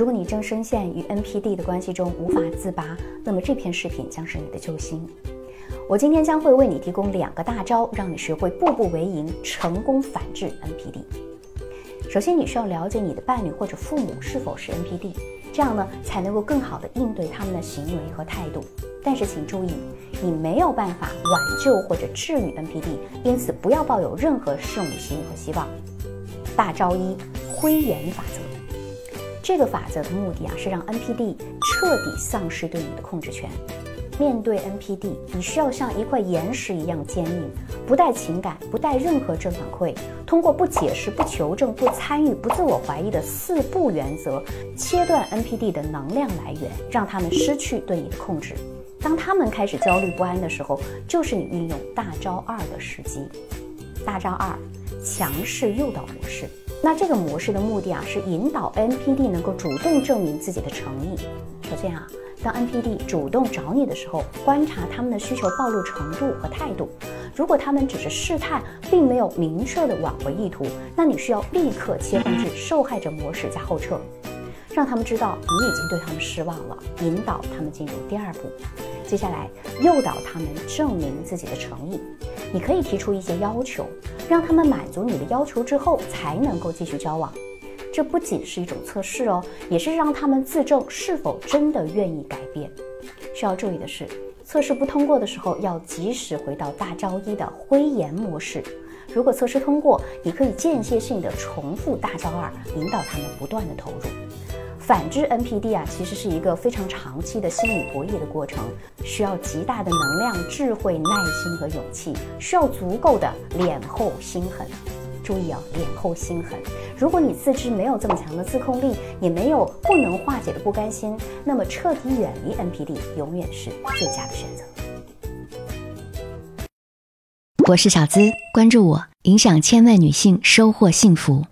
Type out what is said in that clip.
如果你正深陷于 NPD 的关系中无法自拔，那么这篇视频将是你的救星。我今天将会为你提供两个大招，让你学会步步为营，成功反制 NPD。首先，你需要了解你的伴侣或者父母是否是 NPD，这样呢才能够更好的应对他们的行为和态度。但是请注意，你没有办法挽救或者治愈 NPD，因此不要抱有任何胜利心和希望。大招一：灰岩法则。这个法则的目的啊，是让 NPD 彻底丧失对你的控制权。面对 NPD，你需要像一块岩石一样坚硬，不带情感，不带任何正反馈，通过不解释、不求证、不参与、不自我怀疑的四不原则，切断 NPD 的能量来源，让他们失去对你的控制。当他们开始焦虑不安的时候，就是你运用大招二的时机。大招二：强势诱导模式。那这个模式的目的啊，是引导 NPD 能够主动证明自己的诚意。首先啊。当 NPD 主动找你的时候，观察他们的需求暴露程度和态度。如果他们只是试探，并没有明确的挽回意图，那你需要立刻切换至受害者模式加后撤，让他们知道你已经对他们失望了，引导他们进入第二步。接下来诱导他们证明自己的诚意。你可以提出一些要求，让他们满足你的要求之后，才能够继续交往。这不仅是一种测试哦，也是让他们自证是否真的愿意改变。需要注意的是，测试不通过的时候，要及时回到大招一的灰岩模式。如果测试通过，你可以间歇性的重复大招二，引导他们不断的投入。反之，NPD 啊，其实是一个非常长期的心理博弈的过程，需要极大的能量、智慧、耐心和勇气，需要足够的脸厚心狠。注意啊，脸厚心狠。如果你自知没有这么强的自控力，也没有不能化解的不甘心，那么彻底远离 NPD 永远是最佳的选择。我是小资，关注我，影响千万女性，收获幸福。